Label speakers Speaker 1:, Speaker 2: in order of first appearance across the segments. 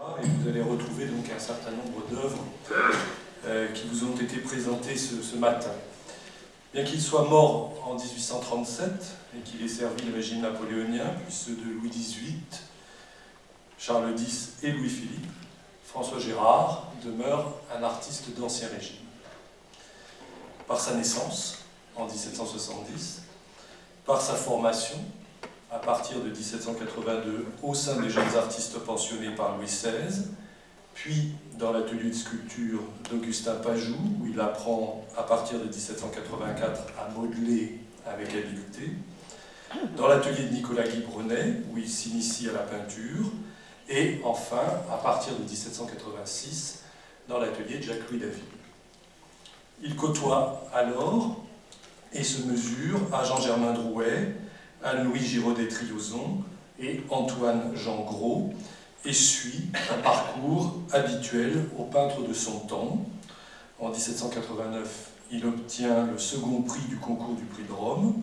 Speaker 1: Et vous allez retrouver donc un certain nombre d'œuvres euh, qui vous ont été présentées ce, matin. Bien qu'il soit mort en 1837 et qu'il ait servi le régime napoléonien, puis ceux de Louis XVIII, Charles X et Louis-Philippe, François Gérard demeure un artiste d'ancien régime. Par sa naissance, en 1770, par sa formation, à partir de 1782 au sein des jeunes artistes pensionnés par Louis XVI, puis dans l'atelier de sculpture d'Augustin Pajou, où il apprend à partir de 1784 à modeler avec habileté, dans l'atelier de Nicolas Guy Brunet, où il s'initie à la peinture, et enfin, à partir de 1786, dans l'atelier de Jacques-Louis David. Il côtoie alors et se mesure à Jean-Germain Drouet, Anne-Louis Giraudet-Triozon et Antoine Jean Gros, et suit un parcours habituel au peintre de son temps. En 1789, il obtient le second prix du concours du prix de Rome.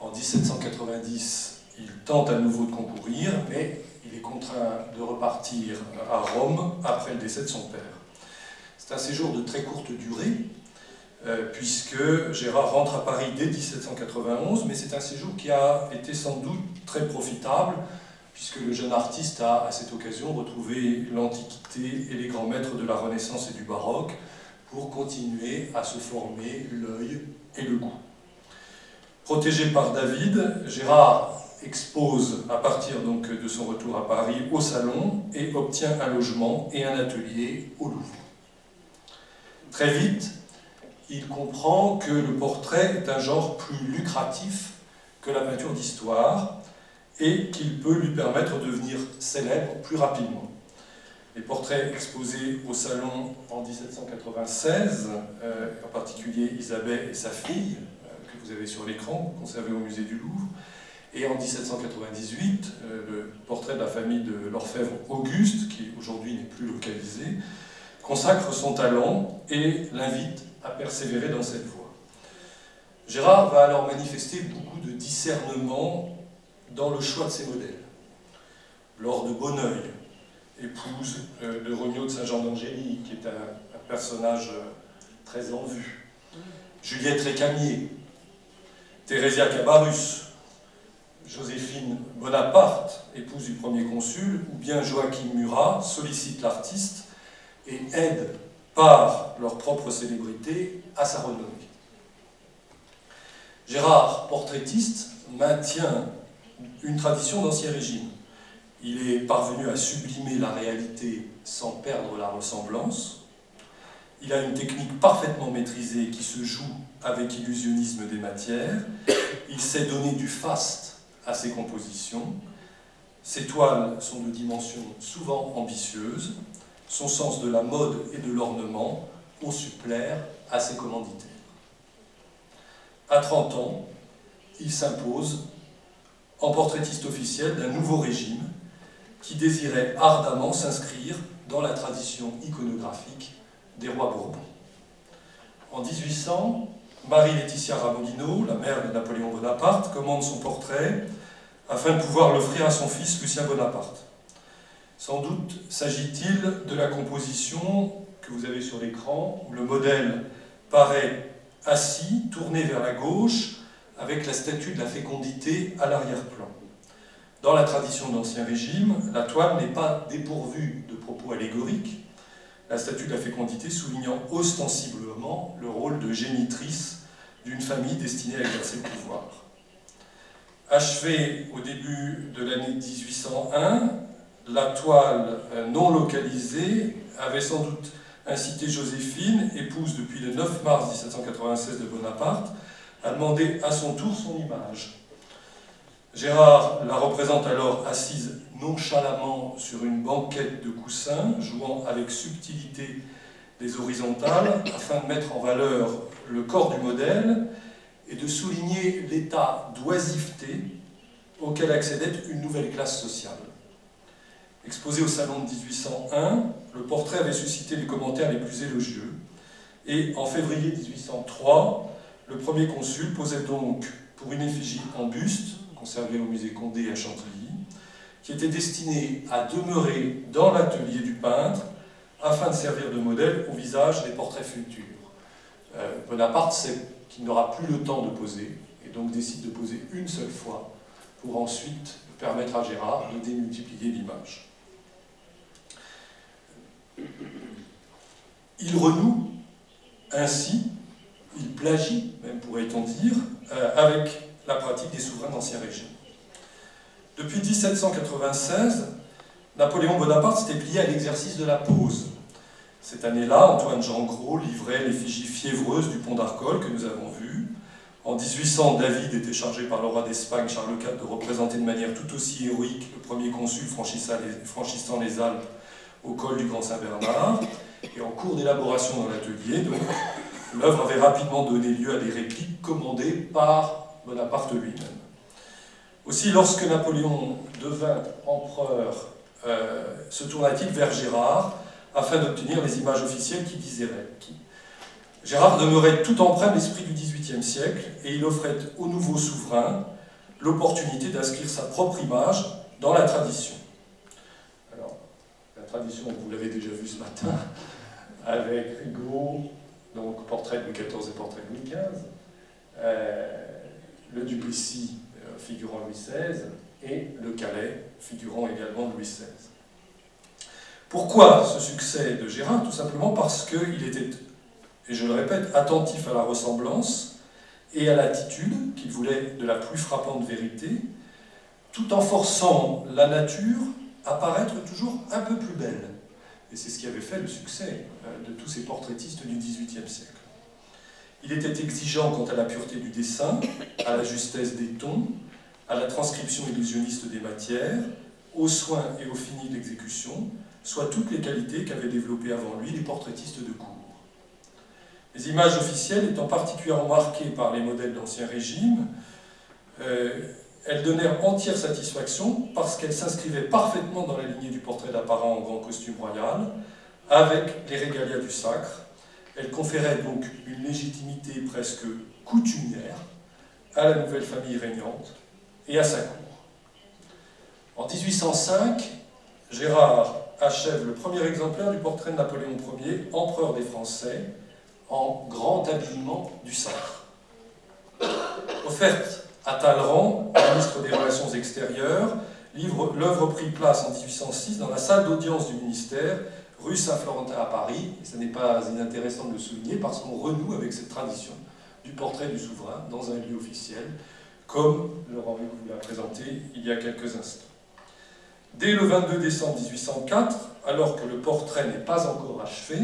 Speaker 1: En 1790, il tente à nouveau de concourir, mais il est contraint de repartir à Rome après le décès de son père. C'est un séjour de très courte durée, puisque Gérard rentre à Paris dès 1791, mais c'est un séjour qui a été sans doute très profitable, puisque le jeune artiste a à cette occasion retrouvé l'Antiquité et les grands maîtres de la Renaissance et du Baroque pour continuer à se former l'œil et le goût. Protégé par David, Gérard expose à partir donc de son retour à Paris au Salon et obtient un logement et un atelier au Louvre. Très vite, il comprend que le portrait est un genre plus lucratif que la peinture d'histoire et qu'il peut lui permettre de devenir célèbre plus rapidement. Les portraits exposés au salon en 1796, euh, en particulier Isabelle et sa fille, euh, que vous avez sur l'écran, conservé au musée du Louvre, et en 1798, euh, le portrait de la famille de l'orfèvre Auguste, qui aujourd'hui n'est plus localisé, consacre son talent et l'invite à persévérer dans cette voie. Gérard va alors manifester beaucoup de discernement dans le choix de ses modèles. Laure de Bonneuil, épouse euh, de Regnault de Saint-Jean d'Angély, qui est un, personnage euh, très en vue. Juliette Récamier, Thérésia Cabarus, Joséphine Bonaparte, épouse du premier consul, ou bien Joachim Murat sollicite l'artiste et aide par leur propre célébrité à sa renommée. Gérard, portraitiste, maintient une tradition d'ancien régime. Il est parvenu à sublimer la réalité sans perdre la ressemblance. Il a une technique parfaitement maîtrisée qui se joue avec illusionnisme des matières. Il sait donner du faste à ses compositions. Ses toiles sont de dimensions souvent ambitieuses. Son sens de la mode et de l'ornement ont su plaire à ses commanditaires. À 30 ans, il s'impose en portraitiste officiel d'un nouveau régime qui désirait ardemment s'inscrire dans la tradition iconographique des rois bourbons. En 1800, Marie-Laetitia Ramolino, la mère de Napoléon Bonaparte, commande son portrait afin de pouvoir l'offrir à son fils Lucien Bonaparte. Sans doute s'agit-il de la composition que vous avez sur l'écran, où le modèle paraît assis, tourné vers la gauche, avec la statue de la fécondité à l'arrière-plan. Dans la tradition d'Ancien Régime, la toile n'est pas dépourvue de propos allégoriques, la statue de la fécondité soulignant ostensiblement le rôle de génitrice d'une famille destinée à exercer le pouvoir. Achevée au début de l'année 1801, la toile euh, non localisée avait sans doute incité Joséphine, épouse depuis le 9 mars 1796 de Bonaparte, à demander à son tour son image. Gérard la représente alors assise nonchalamment sur une banquette de coussins, jouant avec subtilité des horizontales, afin de mettre en valeur le corps du modèle et de souligner l'état d'oisiveté auquel accédait une nouvelle classe sociale. Exposé au salon de 1801, le portrait avait suscité les commentaires les plus élogieux, et en février 1803, le premier consul posait donc pour une effigie en buste, conservée au musée Condé à Chantilly, qui était destiné à demeurer dans l'atelier du peintre afin de servir de modèle au visage des portraits futurs. Euh, Bonaparte sait qu'il n'aura plus le temps de poser et donc décide de poser une seule fois pour ensuite permettre à Gérard de démultiplier l'image. Il renoue ainsi, il plagie, même pourrait-on dire, euh, avec la pratique des souverains d'Ancien Régime. Depuis 1796, Napoléon Bonaparte s'était plié à l'exercice de la pose. Cette année-là, Antoine Jean Gros livrait l'effigie fiévreuse du pont d'Arcole que nous avons vu. En 1800, David était chargé par le roi d'Espagne, Charles IV, de représenter de manière tout aussi héroïque le premier consul franchissant les Alpes au col du Grand Saint-Bernard. Et en cours d'élaboration dans l'atelier, l'œuvre avait rapidement donné lieu à des répliques commandées par Bonaparte lui-même. Aussi, lorsque Napoléon devint empereur, euh, se tourna-t-il vers Gérard afin d'obtenir les images officielles qui disaient qui. Gérard demeurait tout empreint de l'esprit du XVIIIe siècle et il offrait au nouveau souverain l'opportunité d'inscrire sa propre image dans la tradition. Tradition, vous l'avez déjà vu ce matin, avec Rigaud, donc portrait de Louis XIV et portrait de Louis XV, euh, le Duplessis euh, figurant Louis XVI et le Calais figurant également Louis XVI. Pourquoi ce succès de Gérard? Tout simplement parce qu'il était, et je le répète, attentif à la ressemblance et à l'attitude qu'il voulait de la plus frappante vérité, tout en forçant la nature à paraître toujours un peu plus belle. Et c'est ce qui avait fait le succès euh, de tous ces portraitistes du XVIIIe siècle. Il était exigeant quant à la pureté du dessin, à la justesse des tons, à la transcription illusionniste des matières, aux soins et au fini de l'exécution, soit toutes les qualités qu'avaient développées avant lui les portraitistes de cour. Les images officielles étant particulièrement marquées par les modèles d'Ancien Régime, euh, elles donnèrent entière satisfaction parce qu'elles s'inscrivaient parfaitement dans la lignée du portrait d'apparat en grand costume royal, avec les régalias du sacre, elle conférait donc une légitimité presque coutumière à la nouvelle famille régnante et à sa cour. En 1805, Gérard achève le premier exemplaire du portrait de Napoléon Ier, empereur des Français, en grand habillement du sacre. Offerte à Talleyrand, ministre des Relations extérieures, l'œuvre prit place en 1806 dans la salle d'audience du ministère rue Saint-Florentin à Paris, ce n'est pas inintéressant de le souligner parce qu'on renoue avec cette tradition du portrait du souverain dans un lieu officiel, comme Laurent vous l'a présenté il y a quelques instants. Dès le 22 décembre 1804, alors que le portrait n'est pas encore achevé,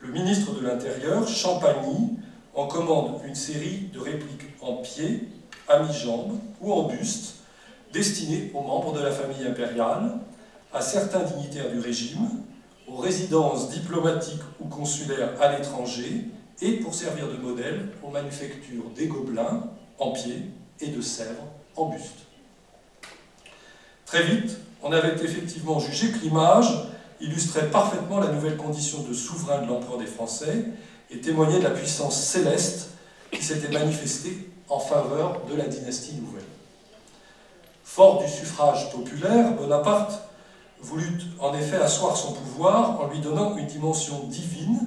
Speaker 1: le ministre de l'Intérieur, Champagny, en commande une série de répliques en pied, à mi-jambe ou en buste, destinées aux membres de la famille impériale, à certains dignitaires du régime, aux résidences diplomatiques ou consulaires à l'étranger et pour servir de modèle aux manufactures des Gobelins en pied et de Sèvres en buste. Très vite, on avait effectivement jugé que l'image illustrait parfaitement la nouvelle condition de souverain de l'empereur des Français et témoignait de la puissance céleste qui s'était manifestée en faveur de la dynastie nouvelle. Fort du suffrage populaire, Bonaparte voulut en effet asseoir son pouvoir en lui donnant une dimension divine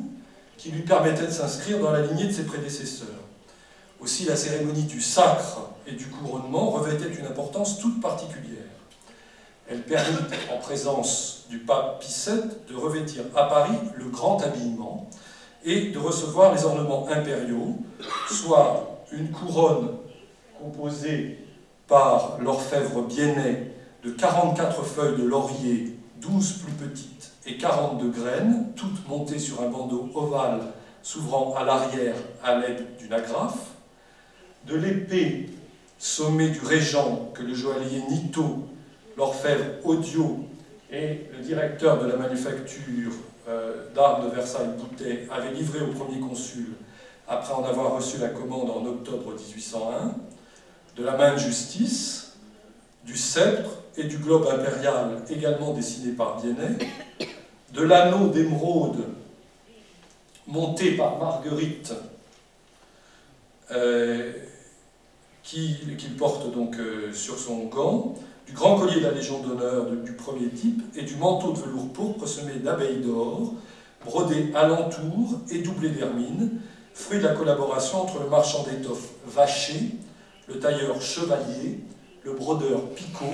Speaker 1: qui lui permettait de s'inscrire dans la lignée de ses prédécesseurs. Aussi, la cérémonie du sacre et du couronnement revêtait une importance toute particulière. Elle permit, en présence du pape Pie VII, de revêtir à Paris le grand habillement et de recevoir les ornements impériaux, soit une couronne composée par l'orfèvre Biennet de 44 feuilles de laurier, 12 plus petites et 42 graines, toutes montées sur un bandeau ovale s'ouvrant à l'arrière à l'aide d'une agrafe, de l'épée sommet du régent que le joaillier Nito, l'orfèvre Audio et le directeur de la manufacture euh, d'armes de Versailles-Boutet avaient livré au premier consul après en avoir reçu la commande en octobre 1801, de la main de justice, du sceptre et du globe impérial également dessiné par Diennet, de l'anneau d'émeraude monté par Marguerite, euh, qu'il porte donc euh, sur son gant, du grand collier de la Légion d'honneur du premier type et du manteau de velours pourpre semé d'abeilles d'or, brodé alentour et doublé d'hermine, fruit de la collaboration entre le marchand d'étoffes Vacher, le tailleur Chevalier, le brodeur Picot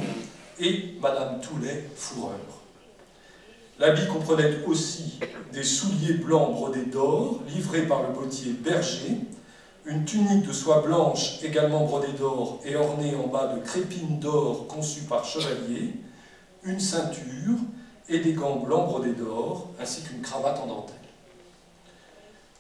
Speaker 1: et Madame Toulet Fourreur. L'habit comprenait aussi des souliers blancs brodés d'or, livrés par le bottier Berger, une tunique de soie blanche également brodée d'or et ornée en bas de crépines d'or conçues par Chevalier, une ceinture et des gants blancs brodés d'or, ainsi qu'une cravate en dentelle.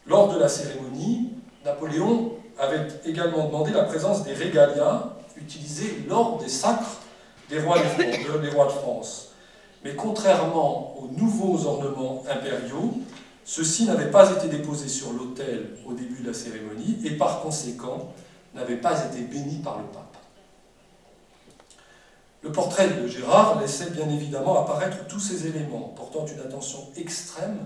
Speaker 1: Lors de la cérémonie, Napoléon avait également demandé la présence des régalias utilisés lors des sacres des rois de France. Mais contrairement aux nouveaux ornements impériaux, ceux-ci n'avaient pas été déposés sur l'autel au début de la cérémonie et par conséquent n'avaient pas été bénis par le pape. Le portrait de Gérard laissait bien évidemment apparaître tous ces éléments, portant une attention extrême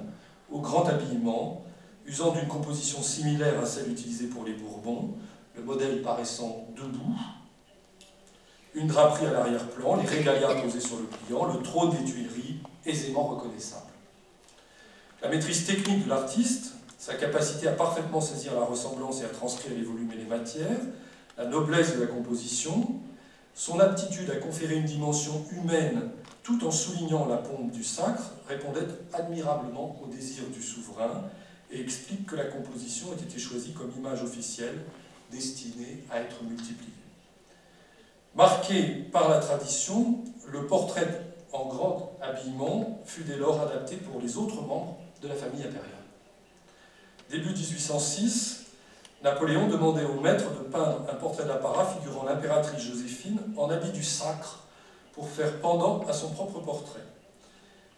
Speaker 1: au grand habillement, usant d'une composition similaire à celle utilisée pour les Bourbons, le modèle paraissant debout, une draperie à l'arrière-plan, les régalias posés sur le pliant, le trône des Tuileries aisément reconnaissable. La maîtrise technique de l'artiste, sa capacité à parfaitement saisir la ressemblance et à transcrire les volumes et les matières, la noblesse de la composition, son aptitude à conférer une dimension humaine tout en soulignant la pompe du sacre répondaient admirablement au désir du souverain et explique que la composition ait été choisie comme image officielle destinée à être multipliée. Marqué par la tradition, le portrait en grand habillement fut dès lors adapté pour les autres membres de la famille impériale. Début 1806, Napoléon demandait au maître de peindre un portrait d'apparat figurant l'impératrice Joséphine en habit du sacre pour faire pendant à son propre portrait.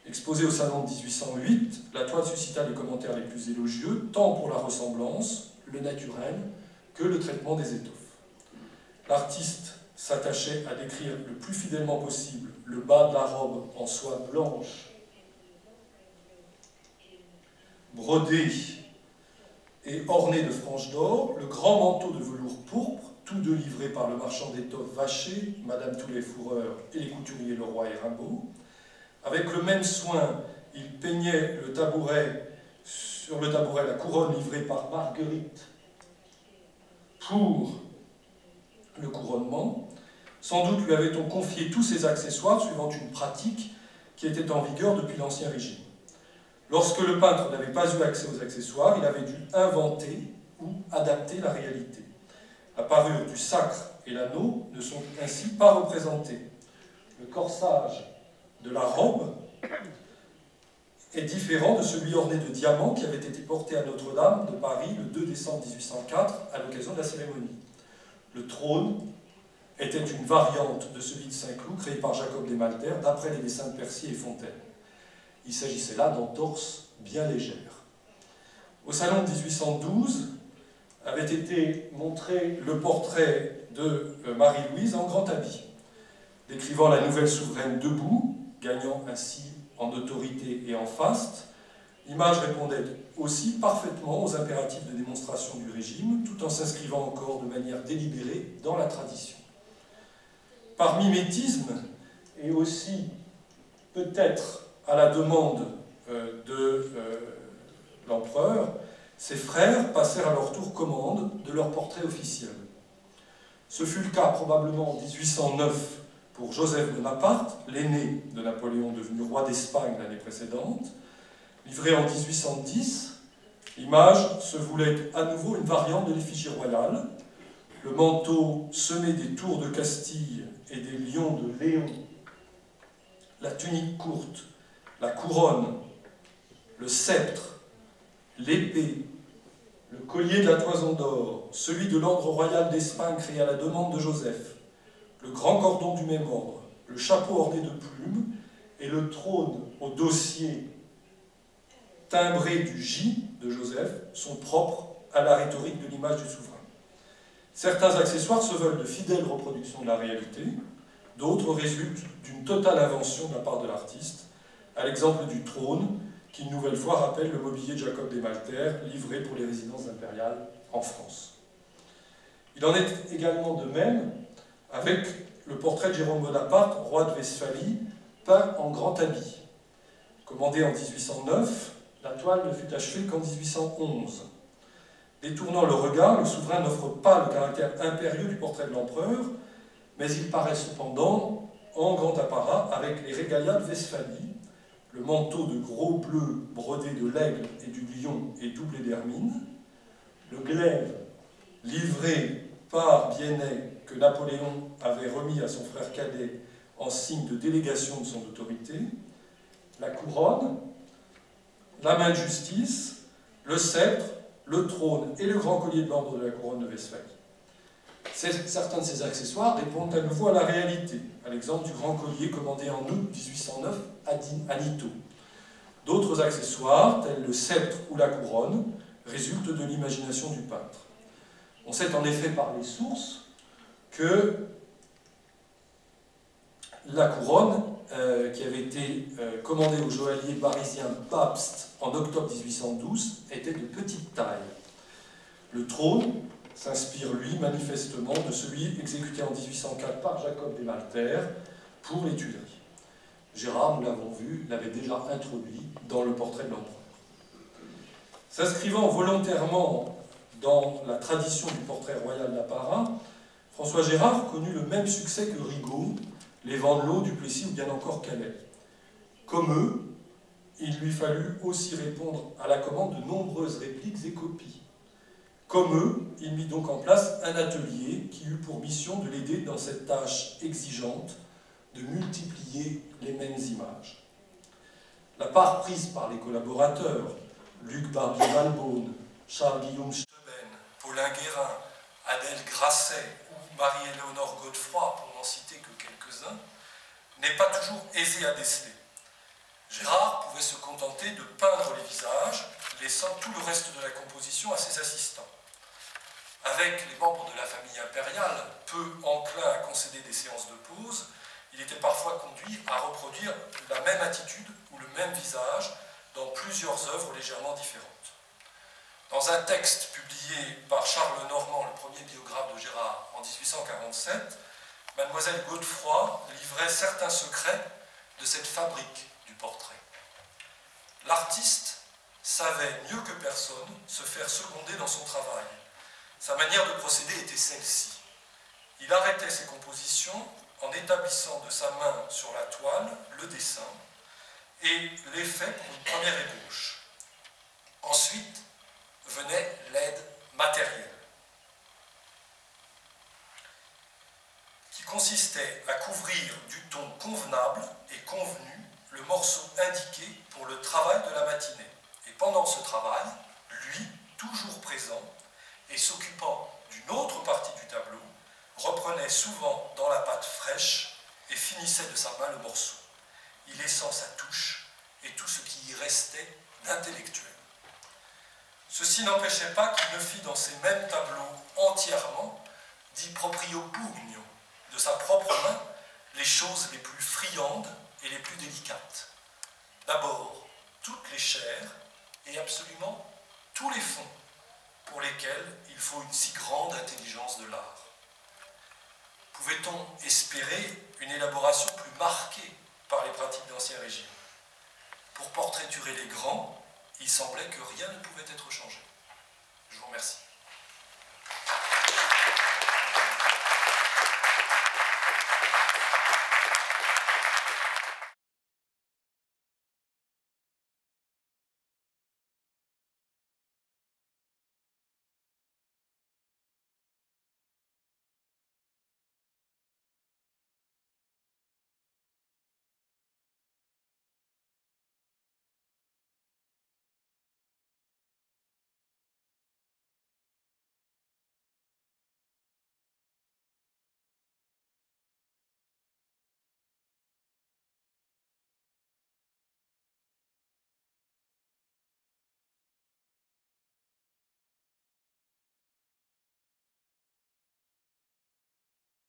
Speaker 1: Exposé au salon de 1808, la toile suscita les commentaires les plus élogieux, tant pour la ressemblance, le naturel, que le traitement des étoffes. L'artiste s'attachait à décrire le plus fidèlement possible le bas de la robe en soie blanche, brodé et orné de franges d'or, le grand manteau de velours pourpre, tous deux livrés par le marchand d'étoffes Vacher, Madame tous les fourreurs et les couturiers Leroy et Rimbaud. Avec le même soin, il peignait le tabouret, sur le tabouret la couronne livrée par Marguerite pour le couronnement. Sans doute lui avait-on confié tous ses accessoires suivant une pratique qui était en vigueur depuis l'Ancien Régime. Lorsque le peintre n'avait pas eu accès aux accessoires, il avait dû inventer ou adapter la réalité. La parure du sacre et l'anneau ne sont ainsi pas représentés. Le corsage de la robe est différent de celui orné de diamants qui avait été porté à Notre-Dame de Paris le 2 décembre 1804 à l'occasion de la cérémonie. Le trône était une variante de celui de Saint-Cloud créé par Jacob Desmalter d'après les dessins de Percier et Fontaine. Il s'agissait là d'entorses bien légères. Au salon de 1812 avait été montré le portrait de euh, Marie-Louise en grand habit, décrivant la nouvelle souveraine debout, gagnant ainsi en autorité et en faste. L'image répondait aussi parfaitement aux impératifs de démonstration du régime, tout en s'inscrivant encore de manière délibérée dans la tradition. Par mimétisme, et aussi peut-être à la demande euh, de euh, l'empereur, ses frères passèrent à leur tour commande de leur portrait officiel. Ce fut le cas probablement en 1809 pour Joseph Bonaparte, l'aîné de Napoléon devenu roi d'Espagne l'année précédente. Livré en 1810, l'image se voulait à nouveau une variante de l'effigie royale. Le manteau semé des tours de Castille et des lions de Léon, la tunique courte, la couronne, le sceptre, l'épée, le collier de la toison d'or, celui de l'ordre royal d'Espagne créé à la demande de Joseph, le grand cordon du même ordre, le chapeau orné de plumes et le trône au dossier timbré du J de Joseph sont propres à la rhétorique de l'image du souverain. Certains accessoires se veulent de fidèles reproductions de la réalité, d'autres résultent d'une totale invention de la part de l'artiste, à l'exemple du trône, qui une nouvelle fois rappelle le mobilier de Jacob Desmalter, livré pour les résidences impériales en France. Il en est également de même avec le portrait de Jérôme Bonaparte, roi de Westphalie, peint en grand habit. Commandé en 1809, la toile ne fut achevée qu'en 1811. Détournant le regard, le souverain n'offre pas le caractère impérieux du portrait de l'empereur, mais il paraît cependant en grand apparat avec les régalias de Westphalie, le manteau de gros bleu brodé de l'aigle et du lion et doublé d'hermine, le glaive livré par Biennet que Napoléon avait remis à son frère cadet en signe de délégation de son autorité, la couronne, la main de justice, le sceptre, le trône et le grand collier de l'ordre de la couronne de Westphalie. Certains de ces accessoires répondent à nouveau à la réalité, à l'exemple du grand collier commandé en août 1809 à Nito. D'autres accessoires, tels le sceptre ou la couronne, résultent de l'imagination du peintre. On sait en effet par les sources que la couronne, euh, qui avait été euh, commandée au joaillier parisien Pabst en octobre 1812, était de petite taille. Le trône s'inspire, lui, manifestement de celui exécuté en 1804 par Jacob Malter pour les Tuileries. Gérard, nous l'avons vu, l'avait déjà introduit dans le portrait de l'empereur. S'inscrivant volontairement dans la tradition du portrait royal d'apparat, François Gérard connut le même succès que Rigaud, les Vendelot, Duplessis ou bien encore Calais. Comme eux, il lui fallut aussi répondre à la commande de nombreuses répliques et copies. Comme eux, il mit donc en place un atelier qui eut pour mission de l'aider dans cette tâche exigeante de multiplier les mêmes images. La part prise par les collaborateurs, Luc Barbier-Malbonne, Charles-Guillaume Steben, Paulin Guérin, Adèle Grasset Marie-Éléonore Godefroy, pour n'en citer que quelques-uns, n'est pas toujours aisée à déceler. Gérard pouvait se contenter de peindre les visages, laissant tout le reste de la composition à ses assistants. Avec les membres de la famille impériale, peu enclins à concéder des séances de pause, il était parfois conduit à reproduire la même attitude ou le même visage dans plusieurs œuvres légèrement différentes. Dans un texte publié par Charles Normand, le premier biographe de Gérard, en 1847, mademoiselle Godefroy livrait certains secrets de cette fabrique du portrait. L'artiste savait mieux que personne se faire seconder dans son travail. Sa manière de procéder était celle-ci. Il arrêtait ses compositions en établissant de sa main sur la toile le dessin et l'effet pour une première ébauche. Ensuite venait l'aide matérielle, qui consistait à couvrir du ton convenable et convenu le morceau indiqué pour le travail de la matinée. Et pendant ce travail, lui, toujours présent, et s'occupant d'une autre partie du tableau, reprenait souvent dans la pâte fraîche et finissait de sa main le morceau, y laissant sa touche et tout ce qui y restait d'intellectuel. Ceci n'empêchait pas qu'il ne fit dans ces mêmes tableaux entièrement, dit proprio pugno, les choses les plus friandes et les plus délicates. D'abord, toutes les chairs et absolument tous les fonds pour lesquels il faut une si grande intelligence de l'art. Pouvait-on espérer une élaboration plus marquée par les pratiques d'Ancien Régime? Pour portraiturer les grands, il semblait que rien ne pouvait être changé.